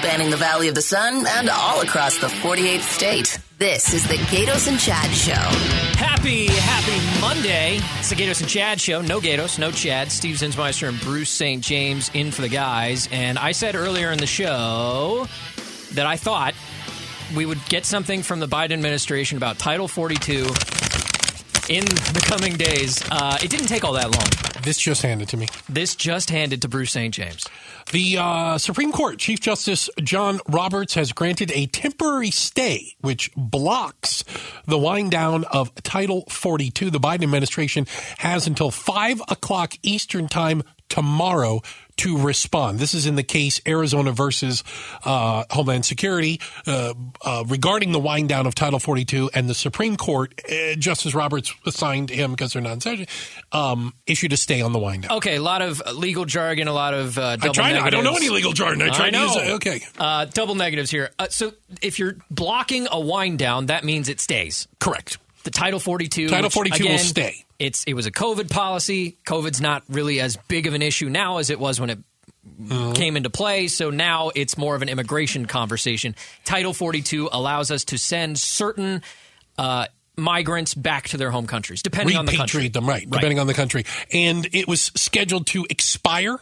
spanning the Valley of the Sun and all across the 48th state. This is the Gaydos and Chad Show. Happy, happy Monday. It's the Gaydos and Chad show. No Gaydos, no Chad. Steve Zinsmeister and Bruce St. James in for the guys. And I said earlier in the show that I thought we would get something from the Biden administration about Title 42 in the coming days. Uh, it didn't take all that long. This just handed to me. This just handed to Bruce St. James. The uh, Supreme Court Chief Justice John Roberts has granted a temporary stay, which blocks the wind down of Title 42. The Biden administration has until 5 o'clock Eastern Time tomorrow to respond. This is in the case Arizona versus uh, Homeland Security uh, uh, regarding the wind down of Title 42, and the Supreme Court, uh, Justice Roberts assigned him because they're not in session, um, issued a stay on the wind down. Okay, a lot of legal jargon, a lot of uh, double I, try, negatives. I don't know any legal jargon. I try I to use it. Okay, Uh, double negatives here. Uh, so if you're blocking a wind down, that means it stays. correct. The Title 42. Title which, 42 will stay. It's it was a COVID policy. COVID's not really as big of an issue now as it was when it Mm-hmm. came into play. So now it's more of an immigration conversation. Title 42 allows us to send certain uh, migrants back to their home countries, depending on the country. Them, right, Depending on the country, and it was scheduled to expire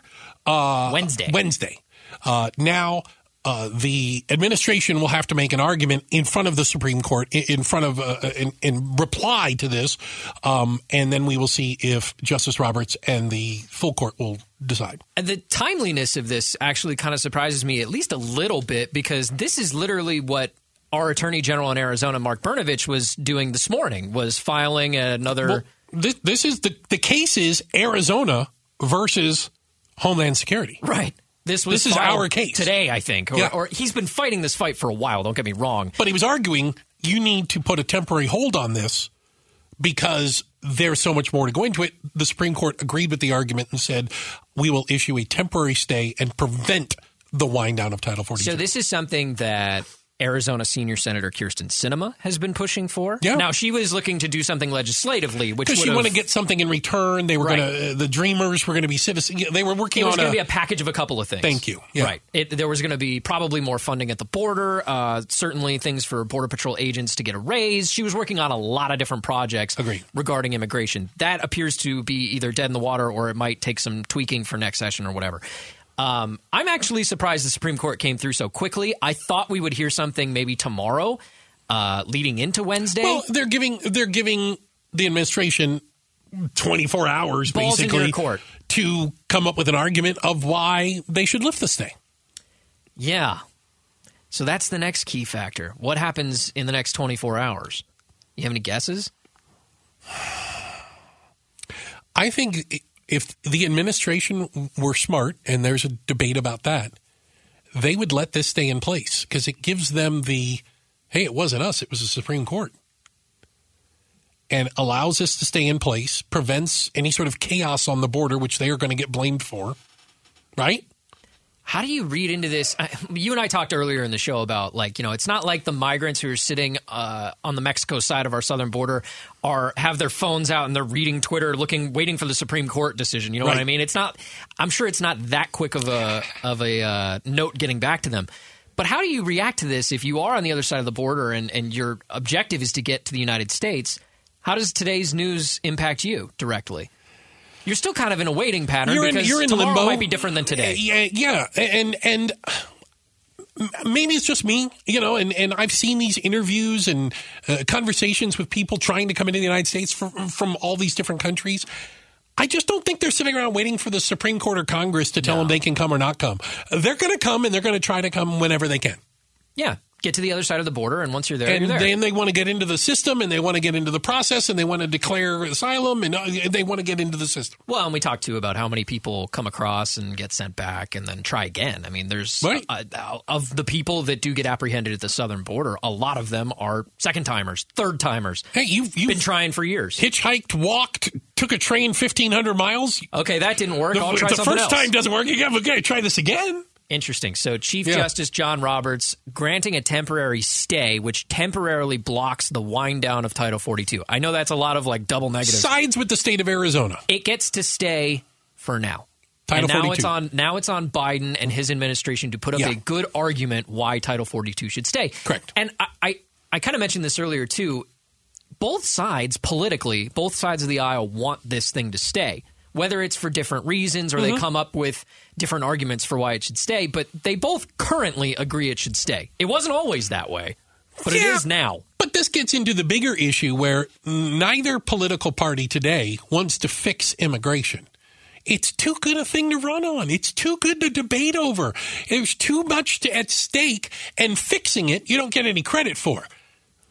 uh, Wednesday. Wednesday. Uh, now. Uh, the administration will have to make an argument in front of the Supreme Court, in, front of, uh, in, in reply to this, um, and then we will see if Justice Roberts and the full court will decide. And the timeliness of this actually kind of surprises me at least a little bit because this is literally what our Attorney General in Arizona, Mark Brnovich, was doing this morning, was filing another. Well, this, this is the the case is Arizona versus Homeland Security. right. This was This is our case. today, I think. Or, Yeah. or he's been fighting this fight for a while. Don't get me wrong. But he was arguing you need to put a temporary hold on this because there's so much more to go into it. The Supreme Court agreed with the argument and said we will issue a temporary stay and prevent the wind down of Title 42. So this is something that Arizona Senior Senator Kyrsten Sinema has been pushing for. Yeah. Now she was looking to do something legislatively, which because would you want to get something in return. They were Right. going to, the Dreamers were going to be citizens. They were working It was on going to be a package of a couple of things. Thank you. Yeah. Right. It, there was going to be probably more funding at the border, uh, certainly things for Border Patrol agents to get a raise. She was working on a lot of different projects Agreed. regarding immigration. That appears to be either dead in the water or it might take some tweaking for next session or whatever. Um, I'm actually surprised the Supreme Court came through so quickly. I thought we would hear something maybe tomorrow, uh, leading into Wednesday. well, they're giving, they're giving the administration 24 hours Balls basically court. to come up with an argument of why they should lift the stay. Yeah. So that's the next key factor. What happens in the next 24 hours? You have any guesses? I think if the administration were smart, and there's a debate about that, they would let this stay in place because it gives them the hey, it wasn't us, it was the Supreme Court. And allows this to stay in place, prevents any sort of chaos on the border, which they are going to get blamed for. Right? How do you read into this? I, you and I talked earlier in the show about like you know it's not like the migrants who are sitting uh, on the Mexico side of our southern border are have their phones out and they're reading Twitter, looking, waiting for the Supreme Court decision. You know what I mean? It's not. I'm sure it's not that quick of a of a uh, note getting back to them. But how do you react to this if you are on the other side of the border and, and your objective is to get to the United States? How does today's news impact you directly? You're still kind of in a waiting pattern You're in, because you're in tomorrow limbo. might be different than today. Yeah, yeah, and and maybe it's just me, you know, and, and I've seen these interviews and uh, conversations with people trying to come into the United States from, from all these different countries. I just don't think they're sitting around waiting for the Supreme Court or Congress to tell them they can come or not come. They're going to come and they're going to try to come whenever they can. Yeah, get to the other side of the border, and once you're there, And you're there. then they want to get into the system and they want to get into the process and they want to declare asylum and uh, they want to get into the system. well, and we talked too about how many people come across and get sent back and then try again. I mean, there's Right. uh, of the people that do get apprehended at the southern border, a lot of them are second timers, third timers. Hey, you've, you've Been trying for years. hitchhiked, walked, took a train 1,500 miles. Okay, that didn't work. The, I'll try the first else. time doesn't work. You have okay, try this again. Interesting. So, Chief Yeah. Justice John Roberts granting a temporary stay, which temporarily blocks the wind down of Title 42. I know that's a lot of like double negatives. Sides with the state of Arizona. It gets to stay for now. Title and now 42. it's on now it's on Biden and his administration to put up Yeah. a good argument why Title 42 should stay. Correct. And I I, I kind of mentioned this earlier too. Both sides politically, both sides of the aisle want this thing to stay. Whether it's for different reasons or Mm-hmm. they come up with different arguments for why it should stay, but they both currently agree it should stay. It wasn't always that way, but it Yeah. is now. But this gets into the bigger issue where neither political party today wants to fix immigration. It's too good a thing to run on. It's too good to debate over. There's too much to, at stake, and fixing it, you don't get any credit for.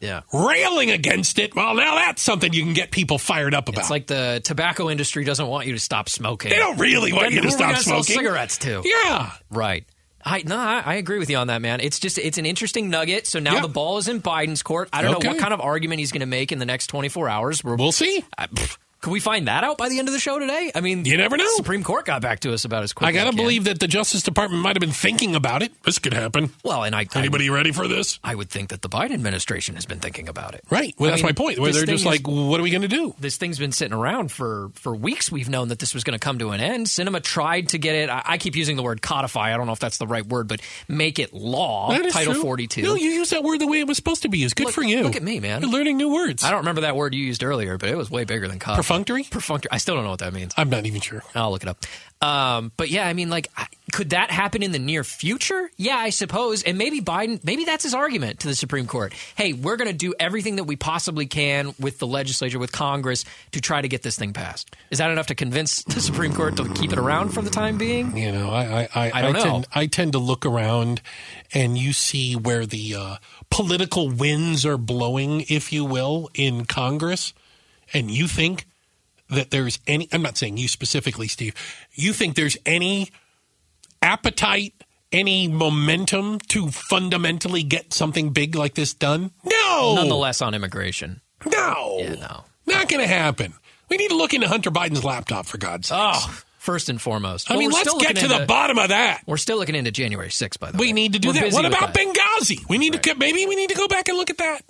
Yeah. Railing against it, well, now that's something you can get people fired up about. It's like the tobacco industry doesn't want you to stop smoking. they don't really want Then you to who are we stop smoking. cigarettes too. Yeah. Right. I no, I, I agree with you on that, man. It's just it's an interesting nugget. So now Yeah. the ball is in Biden's court. I don't know what kind of argument he's going to make in the next 24 hours. We're, We'll see. I, pff, could we find that out by the end of the show today? I mean, You never know. Supreme Court got back to us about as quick. I got to believe that the Justice Department might have been thinking about it. This could happen. Well, and I, I Anybody ready for this? I would think that the Biden administration has been thinking about it. Right. Well, I that's mean, my point. Where they're just thing like, what are we going to do? this thing's been sitting around for for weeks. We've known that this was going to come to an end. Sinema tried to get it. I, I keep using the word codify. I don't know if that's the right word, but make it law. That is Title 42. No, you use that word the way it was supposed to be. It's good Look- for you. look at me, man. You're learning new words. I don't remember that word you used earlier, but it was way bigger than codify. Perfunctory? Perfunctory. I still don't know what that means. I'm not even sure. I'll look it up. Um, but yeah, I mean, like, could that happen in the near future? Yeah, I suppose. And maybe Biden, maybe that's his argument to the Supreme Court. Hey, we're going to do everything that we possibly can with the legislature, with Congress, to try to get this thing passed. Is that enough to convince the Supreme Court to keep it around for the time being? You know, I I, I, I don't know. Tend, I tend to look around, and you see where the uh, political winds are blowing, if you will, in Congress, and you think that there's any. I'm not saying you specifically, Steve. You think there's any appetite, any momentum to fundamentally get something big like this done? No. Nonetheless, on immigration. no. Yeah, no. Not going to happen. We need to look into Hunter Biden's laptop for God's sake. Oh, first and foremost. I Well, mean, let's get to looking the bottom of that. We're still looking into January 6th, by the way. We need to do We're that. What about that. Benghazi? We need to maybe we need to go back and look at that.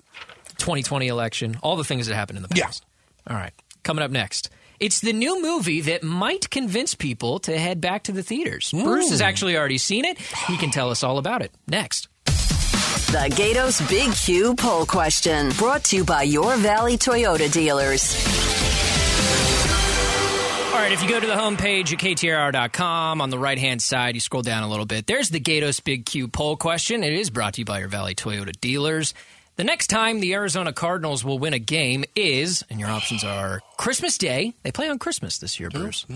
2020 election, all the things that happened in the Yeah. past. All right. Coming up next. It's the new movie that might convince people to head back to the theaters. Bruce has actually already seen it. He can tell us all about it next. The Gaydos Big Q poll question brought to you by your Valley Toyota dealers. All right, if you go to the homepage at KTAR.com, on the right hand side, you scroll down a little bit. There's the Gaydos Big Q poll question. It is brought to you by your Valley Toyota dealers. The next time the Arizona Cardinals will win a game is, and your options are Christmas Day. They play on Christmas this year, Bruce.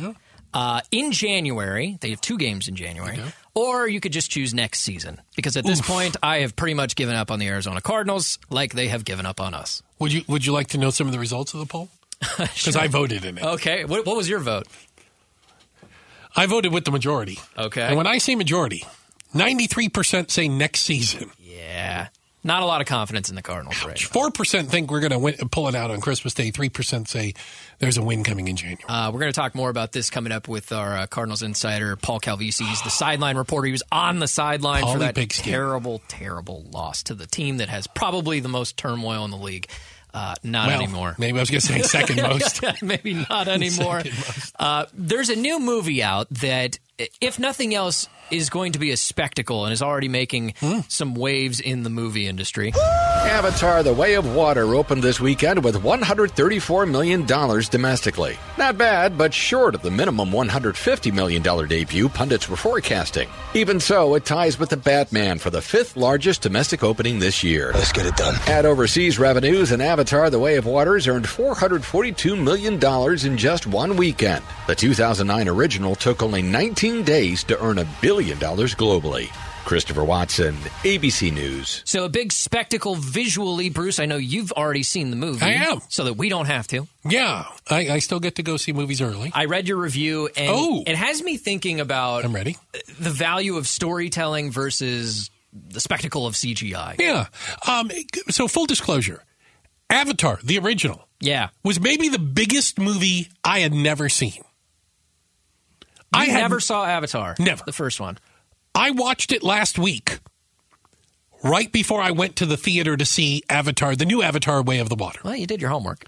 Uh, in January, they have two games in January. Or you could just choose next season. Because at this point, I have pretty much given up on the Arizona Cardinals like they have given up on us. Would you Would you like to know some of the results of the poll? Because I voted in it. Okay. What, what was your vote? I voted with the majority. Okay. And when I say majority, ninety three percent say next season. Yeah. Not a lot of confidence in the Cardinals right. Four percent think we're going to pull it out on Christmas Day. Three percent say there's a win coming in January. Uh, we're going to talk more about this coming up with our uh, Cardinals insider, Paul Calvisi. He's the sideline reporter. He was on the sideline for that Pigskin. terrible, terrible loss to the team that has probably the most turmoil in the league. Uh, not well, anymore. maybe I was going to say second most. Maybe not anymore. Uh, there's a new movie out that, if nothing else, is going to be a spectacle and is already making Hmm. some waves in the movie industry. Avatar The Way of Water opened this weekend with $134 million domestically. Not bad, but short of the minimum $150 million debut pundits were forecasting. Even so, it ties with The Batman for the fifth largest domestic opening this year. Let's get it done. At overseas revenues, and Avatar The Way of Waters earned $442 million in just one weekend. The 2009 original took only 19 days to earn a billion dollars globally. Christopher Watson, ABC News. So a big spectacle visually, Bruce. I know you've already seen the movie. I am. So that we don't have to. Yeah, I, I still get to go see movies early. I read your review and Oh. it has me thinking about I'm ready. the value of storytelling versus the spectacle of CGI. Yeah. Um, so full disclosure, Avatar, the original, Yeah. was maybe the biggest movie I had never seen. I had never saw Avatar. Never. The first one. I watched it last week, right before I went to the theater to see Avatar, the new Avatar Way of the Water. Well, you did your homework.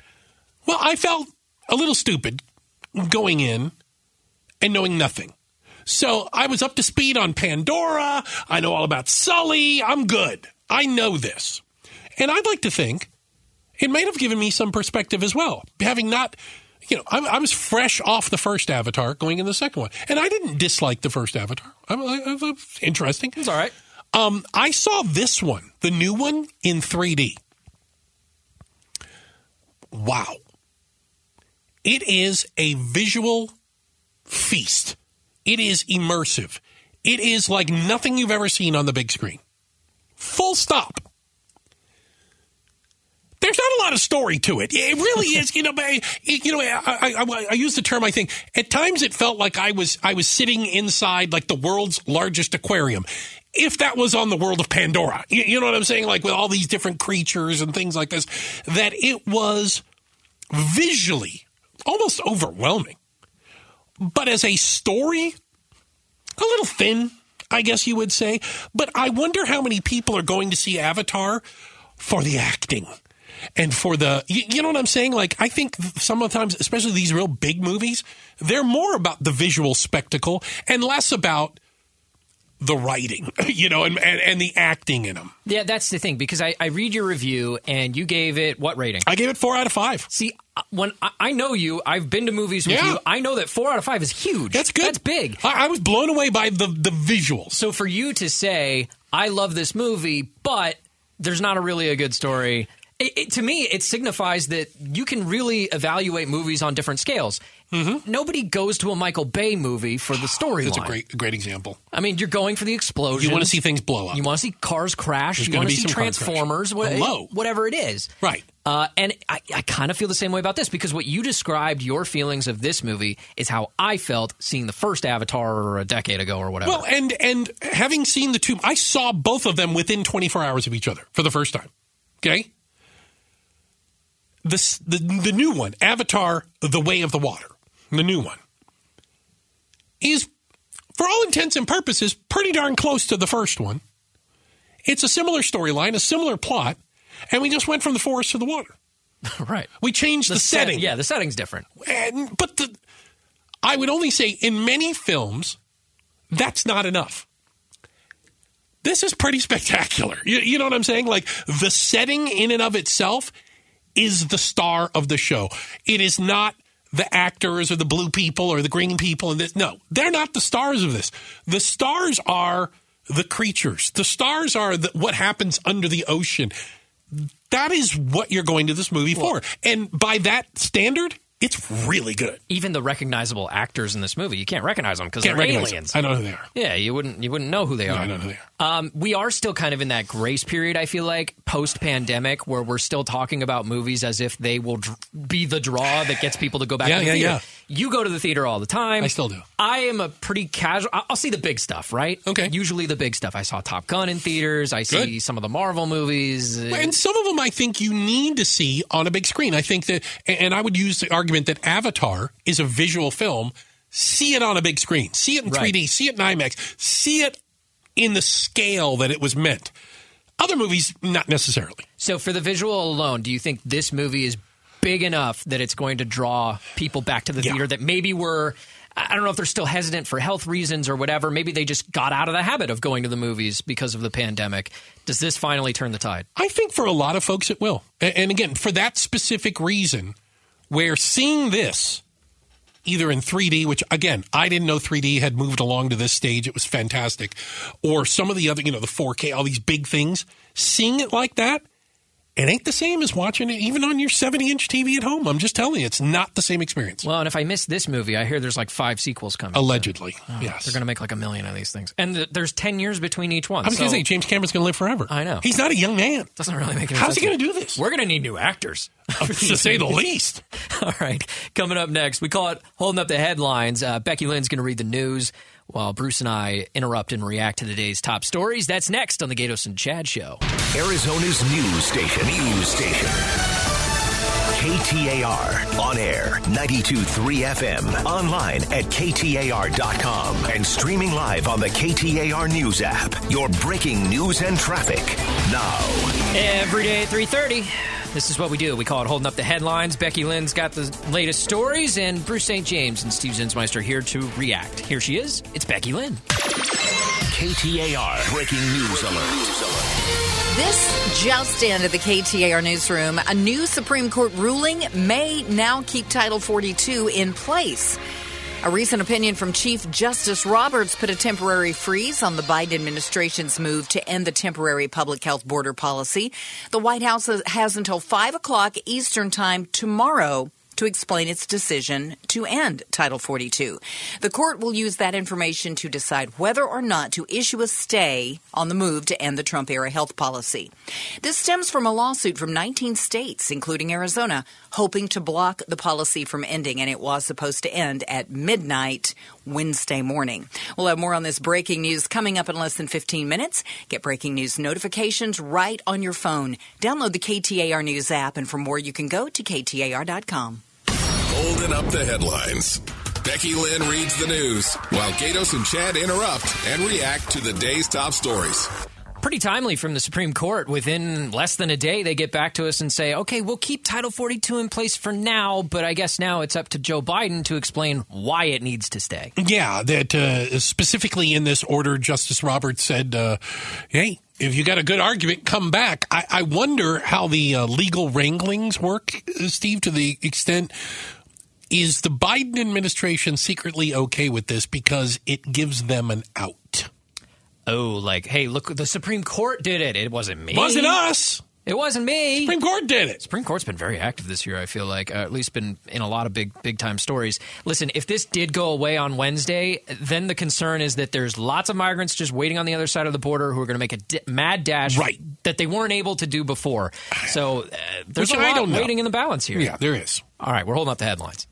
Well, I felt a little stupid going in and knowing nothing. So I was up to speed on Pandora. I know all about Sully. I'm good. I know this. And I'd like to think it might have given me some perspective as well, having not. You know, I, I was fresh off the first Avatar, going in the second one, and I didn't dislike the first Avatar. I, I, I, interesting. It's all right. Um, I saw this one, the new one, in 3D. Wow. It is a visual feast. It is immersive. It is like nothing you've ever seen on the big screen. Full stop. There's not a lot of story to it. It really is, you know. You know, I, I, I use the term. I think at times it felt like I was I was sitting inside like the world's largest aquarium. If that was on the world of Pandora, you, you know what I'm saying? Like with all these different creatures and things like this, that it was visually almost overwhelming. But as a story, a little thin, I guess you would say. But I wonder how many people are going to see Avatar for the acting and for the, you, you know what I'm saying? Like, I think sometimes, especially these real big movies, they're more about the visual spectacle and less about the writing, you know, and, and, and, the acting in them. Yeah, that's the thing because I, I read your review and you gave it what rating? I gave it four out of five. See, uh, when I, know you, I've been to movies with yeah. you. I know that four out of five is huge. That's good. That's big. I, I was blown away by the the visuals. So for you to say I love this movie, but there's not a really a good story. It, it, to me, it signifies that you can really evaluate movies on different scales. Mm-hmm. Nobody goes to a Michael Bay movie for the storyline. That's a great, great example. I mean, you're going for the explosion. You want to see things blow up. You want to see cars crash. There's you want to see Transformers. What, whatever it is. Right. Uh, and I, I kind of feel the same way about this because what you described your feelings of this movie is how I felt seeing the first Avatar a decade ago or whatever. Well, and and having seen the two, I saw both of them within 24 hours of each other for the first time. Okay. The the, the new one, Avatar: The Way of the Water the new one, is, for all intents and purposes, pretty darn close to the first one. It's a similar storyline, a similar plot, and we just went from the forest to the water. right. We changed the, the setting. yeah, the setting's different. And, but the, I would only say in many films, that's not enough. This is pretty spectacular. You, you know what I'm saying? Like the setting in and of itself is the star of the show. It is not the actors or the blue people or the green people and this. No, they're not the stars of this. The stars are the creatures. The stars are the, what happens under the ocean. That is what you're going to this movie well, for. And by that standard, it's really good. Even the recognizable actors in this movie, you can't recognize them because they're aliens. Them. I know who they are. Yeah, you wouldn't you wouldn't know who they no, are. I know who they are. Um, we are still kind of in that grace period. I feel like post pandemic, where we're still talking about movies as if they will dr- be the draw that gets people to go back. yeah, to the yeah, theater. yeah. You go to the theater all the time. I still do. I am a pretty casual. I'll see the big stuff, right? Okay. Usually the big stuff. I saw Top Gun in theaters. I see Good. some of the Marvel movies, and some of them I think you need to see on a big screen. I think that, and I would use the argument that Avatar is a visual film. See it on a big screen. See it in right. 3D. See it in IMAX. See it in the scale that it was meant. Other movies, not necessarily. So, for the visual alone, do you think this movie is big enough that it's going to draw people back to the yeah. theater that maybe were I don't know if they're still hesitant for health reasons or whatever. Maybe they just got out of the habit of going to the movies because of the pandemic. Does this finally turn the tide? I think for a lot of folks it will. And again, for that specific reason, where seeing this either in 3D, which again, I didn't know 3D had moved along to this stage. It was fantastic. Or some of the other, you know, the 4K, all these big things, seeing it like that it ain't the same as watching it even on your 70 inch TV at home. I'm just telling you, it's not the same experience. Well, and if I miss this movie, I hear there's like five sequels coming. Allegedly, so. oh, yes. They're going to make like a million of these things. And th- there's 10 years between each one. I was so. going to say, James Cameron's going to live forever. I know. He's not a young man. Doesn't really make any How's sense. he going to do this? We're going to need new actors. to say the least. All right. Coming up next, we call it Holding Up the Headlines. Uh, Becky Lynn's going to read the news while Bruce and I interrupt and react to today's top stories. That's next on the Gaydos and Chad Show. Arizona's news station. News station. KTAR. On air, 92.3 FM. Online at KTAR.com. And streaming live on the KTAR News app. Your breaking news and traffic now. Every day at 3.30. This is what we do. We call it Holding Up the Headlines. Becky Lynn's got the latest stories, and Bruce St. James and Steve Zinsmeister here to react. Here she is. It's Becky Lynn. KTAR breaking news alert. This just into the KTAR newsroom. A new Supreme Court ruling may now keep Title 42 in place. A recent opinion from Chief Justice Roberts put a temporary freeze on the Biden administration's move to end the temporary public health border policy. The White House has until 5 o'clock Eastern Time tomorrow to explain its decision to end Title 42. The court will use that information to decide whether or not to issue a stay on the move to end the Trump era health policy. This stems from a lawsuit from 19 states, including Arizona, hoping to block the policy from ending, and it was supposed to end at midnight Wednesday morning. We'll have more on this breaking news coming up in less than 15 minutes. Get breaking news notifications right on your phone. Download the KTAR News app, and for more, you can go to KTAR.com. Holding up the headlines. Becky Lynn reads the news while Gaydos and Chad interrupt and react to the day's top stories. Pretty timely from the Supreme Court. Within less than a day, they get back to us and say, okay, we'll keep Title 42 in place for now, but I guess now it's up to Joe Biden to explain why it needs to stay. Yeah, that uh, specifically in this order, Justice Roberts said, uh, hey, if you got a good argument, come back. I, I wonder how the uh, legal wranglings work, Steve, to the extent is the Biden administration secretly okay with this because it gives them an out? Oh, like, hey, look, the Supreme Court did it. It wasn't me. Wasn't us. It wasn't me. Supreme Court did it. Supreme Court's been very active this year. I feel like, uh, at least been in a lot of big, big time stories. Listen, if this did go away on Wednesday, then the concern is that there's lots of migrants just waiting on the other side of the border who are going to make a di- mad dash, right. that they weren't able to do before. So uh, there's Which a lot know. waiting in the balance here. Yeah, there is. All right, we're holding up the headlines.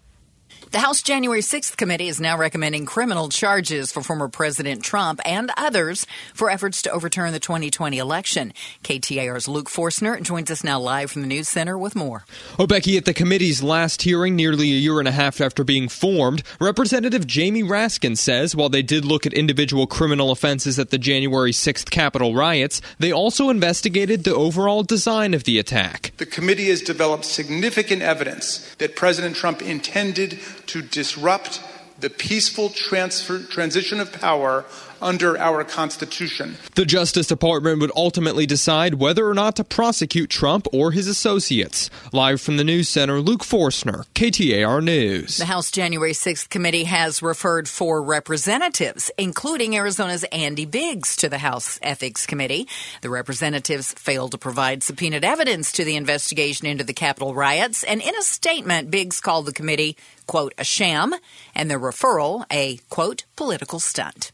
The House January 6th committee is now recommending criminal charges for former President Trump and others for efforts to overturn the 2020 election. KTAR's Luke Forstner joins us now live from the News Center with more. Oh, Becky, at the committee's last hearing, nearly a year and a half after being formed, Representative Jamie Raskin says while they did look at individual criminal offenses at the January 6th Capitol riots, they also investigated the overall design of the attack. The committee has developed significant evidence that President Trump intended to disrupt the peaceful transfer, transition of power under our Constitution. The Justice Department would ultimately decide whether or not to prosecute Trump or his associates. Live from the News Center, Luke Forstner, KTAR News. The House January 6th committee has referred four representatives, including Arizona's Andy Biggs, to the House Ethics Committee. The representatives failed to provide subpoenaed evidence to the investigation into the Capitol riots, and in a statement, Biggs called the committee, quote, a sham, and the referral a, quote, political stunt.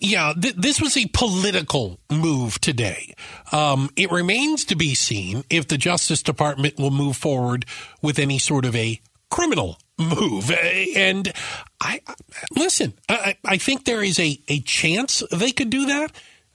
Yeah, th- this was a political move today. Um, it remains to be seen if the Justice Department will move forward with any sort of a criminal move. And I listen. I, I think there is a, a chance they could do that.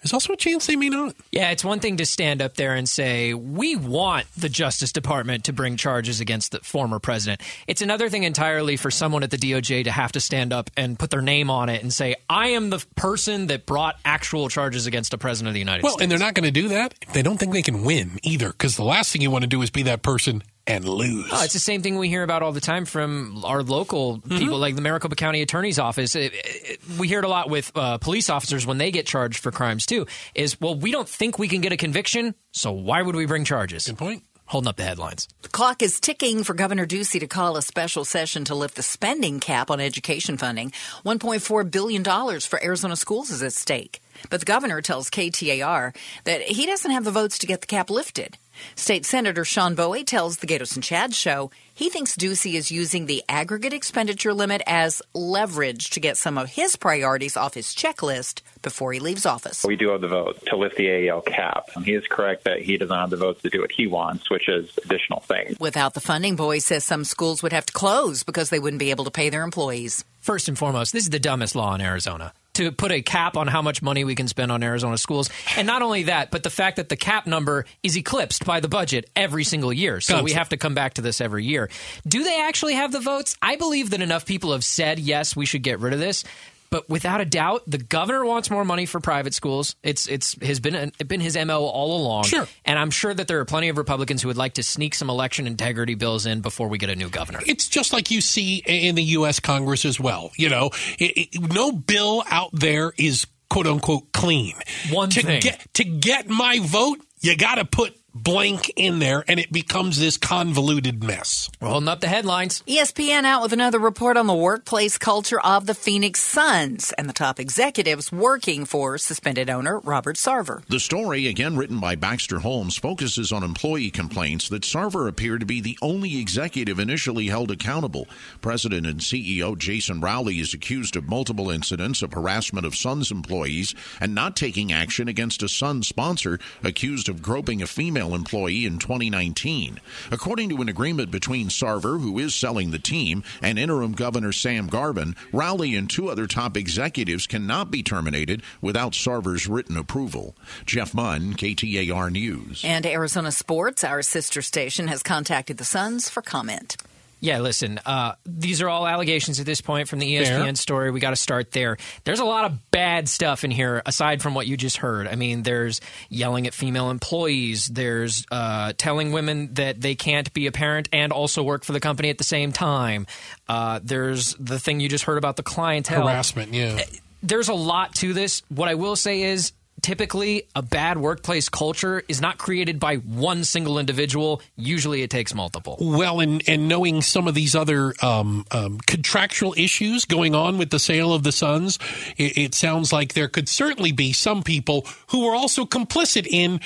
There's also a chance they may not. Yeah, it's one thing to stand up there and say, we want the Justice Department to bring charges against the former president. It's another thing entirely for someone at the DOJ to have to stand up and put their name on it and say, I am the person that brought actual charges against a president of the United Well, States. and they're not going to do that if they don't think they can win either, because the last thing you want to do is be that person and lose. Oh, it's the same thing we hear about all the time from our local Mm-hmm. people, like the Maricopa County Attorney's Office. It- it- we hear it a lot with uh, police officers when they get charged for crimes too. Is well, we don't think we can get a conviction, so why would we bring charges? Good point. Holding up the headlines. The clock is ticking for Governor Ducey to call a special session to lift the spending cap on education funding. $1.4 billion for Arizona schools is at stake. But the governor tells KTAR that he doesn't have the votes to get the cap lifted. State Senator Sean Bowie tells the Gaydos and Chad show he thinks Ducey is using the aggregate expenditure limit as leverage to get some of his priorities off his checklist before he leaves office. We do have the vote to lift the AEL cap. He is correct that he doesn't have the votes to do what he wants, which is additional things. Without the funding, Bowie says some schools would have to close because they wouldn't be able to pay their employees. First and foremost, this is the dumbest law in Arizona. To put a cap on how much money we can spend on Arizona schools. And not only that, but the fact that the cap number is eclipsed by the budget every single year. So we have to come back to this every year. Do they actually have the votes? I believe that enough people have said, yes, we should get rid of this. But without a doubt, the governor wants more money for private schools. It's it's has been been his mo all along. Sure. And I'm sure that there are plenty of Republicans who would like to sneak some election integrity bills in before we get a new governor. It's just like you see in the U.S. Congress as well. You know, it, it, no bill out there is quote unquote clean. One to thing. get to get my vote, you got to put blank in there, and it becomes this convoluted mess. We're holding up the headlines. ESPN out with another report on the workplace culture of the Phoenix Suns and the top executives working for suspended owner Robert Sarver. The story, again written by Baxter Holmes, focuses on employee complaints that Sarver appeared to be the only executive initially held accountable. President and CEO Jason Rowley is accused of multiple incidents of harassment of Suns employees and not taking action against a Sun sponsor accused of groping a female employee in 2019. According to an agreement between Sarver, who is selling the team, and interim Governor Sam Garvin, Rowley and two other top executives cannot be terminated without Sarver's written approval. Jeff Munn, KTAR News. And Arizona Sports, our sister station, has contacted the Suns for comment. Yeah, listen, uh, these are all allegations at this point from the ESPN Fair. story. We got to start there. There's a lot of bad stuff in here aside from what you just heard. I mean, there's yelling at female employees, there's uh, telling women that they can't be a parent and also work for the company at the same time. Uh, there's the thing you just heard about the clientele. Harassment, yeah. There's a lot to this. What I will say is typically a bad workplace culture is not created by one single individual. Usually it takes multiple. Well, and, and knowing some of these other um, um, contractual issues going on with the sale of the Suns, it, it sounds like there could certainly be some people who are also complicit in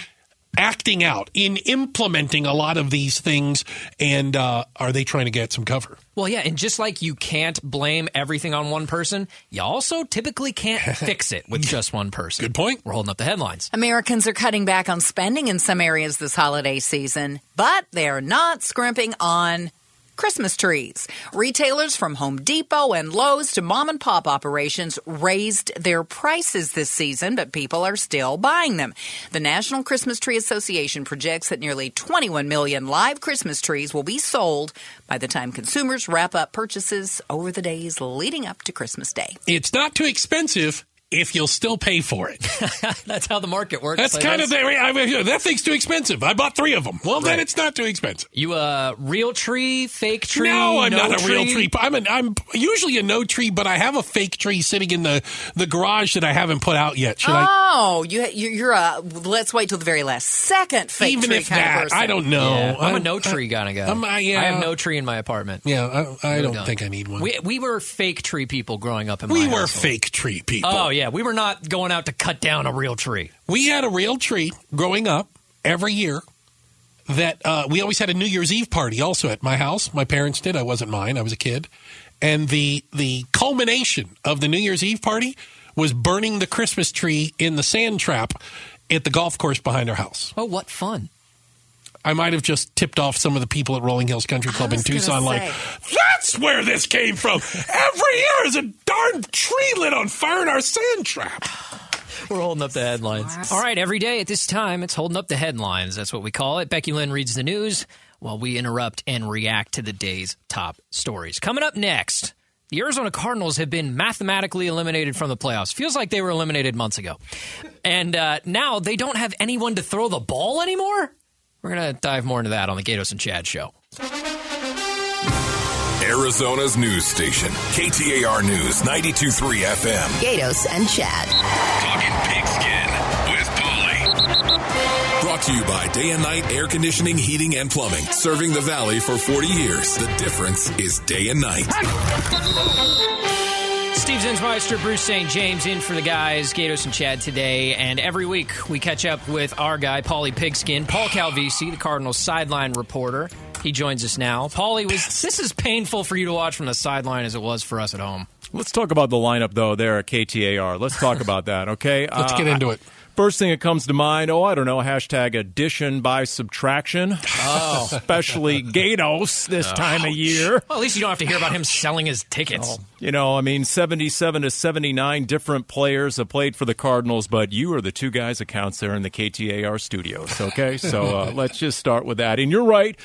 acting out, in implementing a lot of these things. And uh, are they trying to get some cover? Well, yeah, and just like you can't blame everything on one person, you also typically can't fix it with just one person. Good point. We're holding up the headlines. Americans are cutting back on spending in some areas this holiday season, but they are not scrimping on Christmas trees. Retailers from Home Depot and Lowe's to mom and pop operations raised their prices this season, but people are still buying them. The National Christmas Tree Association projects that nearly 21 million live Christmas trees will be sold by the time consumers wrap up purchases over the days leading up to Christmas Day. It's not too expensive if you'll still pay for it. That's how the market works. That's I kind guess. of the, I mean, that thing's too expensive. I bought three of them. Well, then it's not too expensive. You a real tree, fake tree? no, I'm no not a real tree. I'm an, I'm usually a no tree, but I have a fake tree sitting in the, the garage that I haven't put out yet. Should Oh, you, you- you're a let's wait till the very last second fake Even tree if kind that, of person. I don't know. Yeah, I'm a I'm- no tree kind of guy. I- yeah. I have no tree in my apartment. Yeah, I, I don't done. think I need one. We, we were fake tree people growing up in We my were household. fake tree people. Oh yeah, we were not going out to cut down a real tree. We had a real tree growing up every year. That uh, we always had a New Year's Eve party also at my house. My parents did. I wasn't mine. I was a kid. And the the culmination of the New Year's Eve party was burning the Christmas tree in the sand trap at the golf course behind our house. Oh, what fun! I might have just tipped off some of the people at Rolling Hills Country Club in was gonna Tucson, like, that's where this came from. Every year is a darn tree lit on fire in our sand trap. We're holding up the headlines. All right, every day at this time, it's holding up the headlines. That's what we call it. Becky Lynn reads the news while we interrupt and react to the day's top stories. Coming up next, the Arizona Cardinals have been mathematically eliminated from the playoffs. Feels like they were eliminated months ago. And uh, now they don't have anyone to throw the ball anymore? We're going to dive more into that on the Gaydos and Chad show. Arizona's news station, KTAR News 923 FM. Gaydos and Chad. Talking pigskin with Paulie. Brought to you by Day and Night Air Conditioning, Heating, and Plumbing. Serving the Valley for 40 years. The difference is day and night. Steve Zinsmeister, Bruce St. James in for the guys, Gaydos and Chad today. And every week we catch up with our guy, Paulie Pigskin, Paul Calvisi, the Cardinals sideline reporter. He joins us now. Paulie, was this is painful for you to watch from the sideline as it was for us at home? Let's talk about the lineup, though, there at KTAR. Let's talk about that, okay? Let's get uh, into it. First thing that comes to mind, oh, I don't know, hashtag addition by subtraction. Oh. Especially Gaydos this time of year. Well, at least you don't have to hear about him selling his tickets. Oh. You know, I mean, 77 to 79 different players have played for the Cardinals, but you are the two guys that counts there in the KTAR studios, okay? so uh, let's just start with that. And you're right.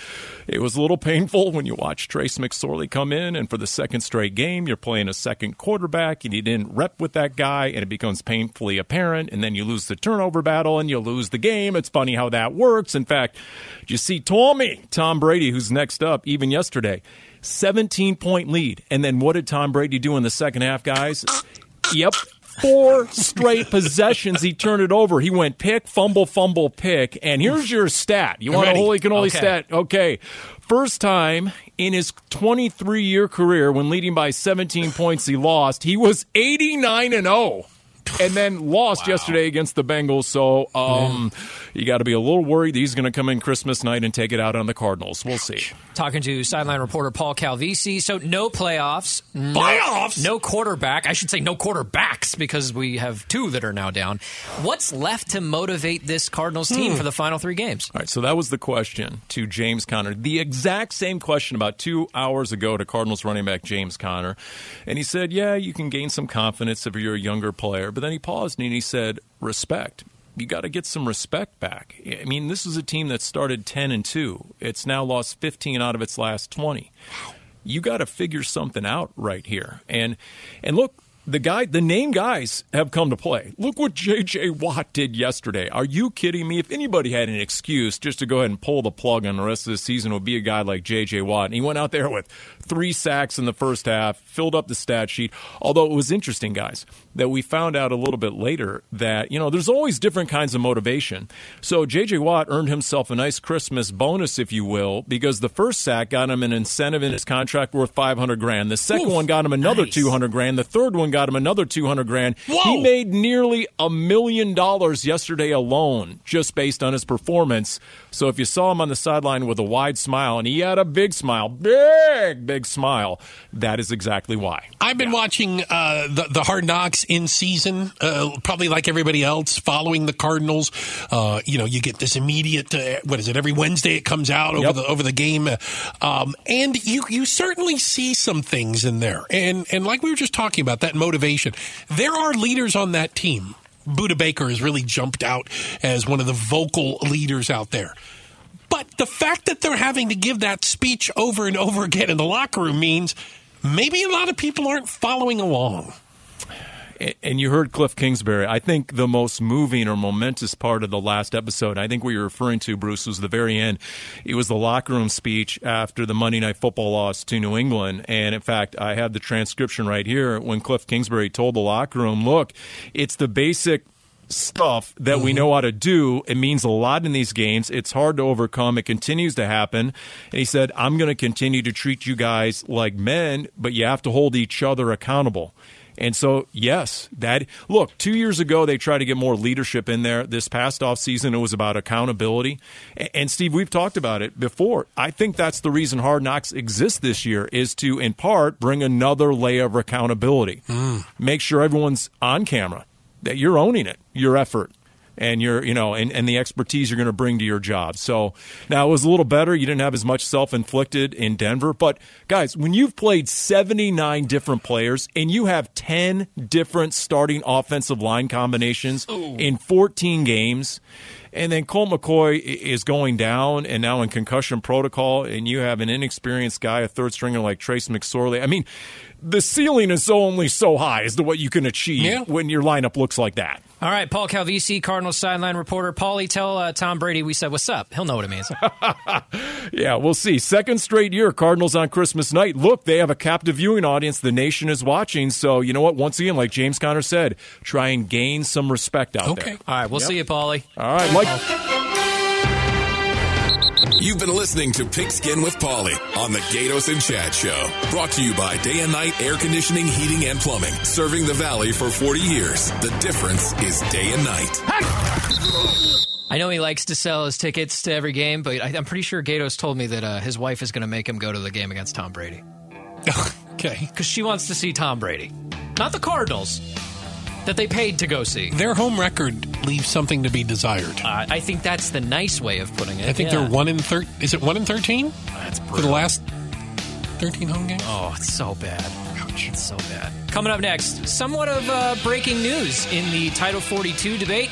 It was a little painful when you watch Trace McSorley come in, and for the second straight game, you're playing a second quarterback, and you didn't rep with that guy, and it becomes painfully apparent, and then you lose the turnover battle, and you lose the game. It's funny how that works. In fact, you see Tommy, Tom Brady, who's next up, even yesterday, 17 point lead. And then what did Tom Brady do in the second half, guys? Yep. Four straight possessions, he turned it over. He went pick, fumble, fumble, pick. And here's your stat. You I'm want a ready. holy cannoli Okay. stat? Okay. First time in his 23 year career when leading by 17 points, he lost. He was 89 and 0. And then lost yesterday against the Bengals. So um, you got to be a little worried that he's going to come in Christmas night and take it out on the Cardinals. We'll see. Talking to sideline reporter Paul Calvisi. So no playoffs. No, Playoffs? No quarterback. I should say no quarterbacks because we have two that are now down. What's left to motivate this Cardinals team Hmm. for the final three games? All right, so that was the question to James Conner. The exact same question about two hours ago to Cardinals running back James Conner. And he said, Yeah, you can gain some confidence if you're a younger player. But then he paused and he said, Respect. You got to get some respect back. I mean, this is a team that started 10 and 2. It's now lost 15 out of its last 20. You got to figure something out right here. And and look, the guy, the name guys have come to play. Look what J.J. Watt did yesterday. Are you kidding me? If anybody had an excuse just to go ahead and pull the plug on the rest of the season, it would be a guy like J.J. Watt. And he went out there with three sacks in the first half, filled up the stat sheet. Although it was interesting, guys, that we found out a little bit later that, you know, there's always different kinds of motivation. So J.J. Watt earned himself a nice Christmas bonus, if you will, because the first sack got him an incentive in his contract worth 500 grand. The second Oof. one got him another Nice. 200 grand. The third one got him another 200 grand. Whoa. He made nearly a million dollars yesterday alone just based on his performance. So if you saw him on the sideline with a wide smile, and he had a big smile, big, big smile, that is exactly why. I've been watching uh, the, the Hard Knocks in season, uh, probably like everybody else, following the Cardinals. Uh, you know, you get this immediate. Uh, what is it? Every Wednesday it comes out over Yep. the over the game, Uh, um, and you you certainly see some things in there. And and like we were just talking about that motivation, there are leaders on that team. Budda Baker has really jumped out as one of the vocal leaders out there. But the fact that they're having to give that speech over and over again in the locker room means maybe a lot of people aren't following along. And you heard Cliff Kingsbury. I think the most moving or momentous part of the last episode, I think what you're referring to, Bruce, was the very end. It was the locker room speech after the Monday Night Football loss to New England. And in fact, I have the transcription right here when Cliff Kingsbury told the locker room, look, it's the basic stuff that we mm-hmm. know how to do. It means a lot in these games. It's hard to overcome. It continues to happen. And he said, I'm going to continue to treat you guys like men, but you have to hold each other accountable. And so, yes, that look, two years ago they tried to get more leadership in there. This past off season, it was about accountability. And Steve, we've talked about it before. I think that's the reason Hard Knocks exists this year is to, in part, bring another layer of accountability. Mm. Make sure everyone's on camera, that you're owning it, your effort and your you know and, and the expertise you're going to bring to your job. So now it was a little better. You didn't have as much self-inflicted in denver. But guys when you've played 79 different players and you have 10 different starting offensive line combinations in 14 games and then Colt McCoy is going down and now in concussion protocol, and you have an inexperienced guy, a third stringer like Trace McSorley. I mean, the ceiling is only so high as to what you can achieve Yeah. when your lineup looks like that. All right, Paul Calvisi, Cardinals sideline reporter. Paulie, tell uh, Tom Brady we said what's up. He'll know what it means. Yeah, we'll see. Second straight year, Cardinals on Christmas night. Look, they have a captive viewing audience. The nation is watching. So, you know what? Once again, like James Conner said, try and gain some respect out Okay. there. All right, we'll see you, Paulie. All right, Mike. You've been listening to Pigskin with Paulie on the Gaydos and Chad Show. Brought to you by Day and Night Air Conditioning, Heating, and Plumbing. Serving the Valley for 40 years. The difference is day and night. I know he likes to sell his tickets to every game, but I, I'm pretty sure Gaydos told me that uh, his wife is going to make him go to the game against Tom Brady Okay. because she wants to see Tom Brady, not the Cardinals. That they paid to go see. Their home record leaves something to be desired. Uh, I think that's the nice way of putting it. I think yeah. they're one in thir- Is it one in thirteen That's for the last thirteen home games? Oh, it's so bad. Ouch. It's so bad. Coming up next, somewhat of uh, breaking news in the Title 42 debate.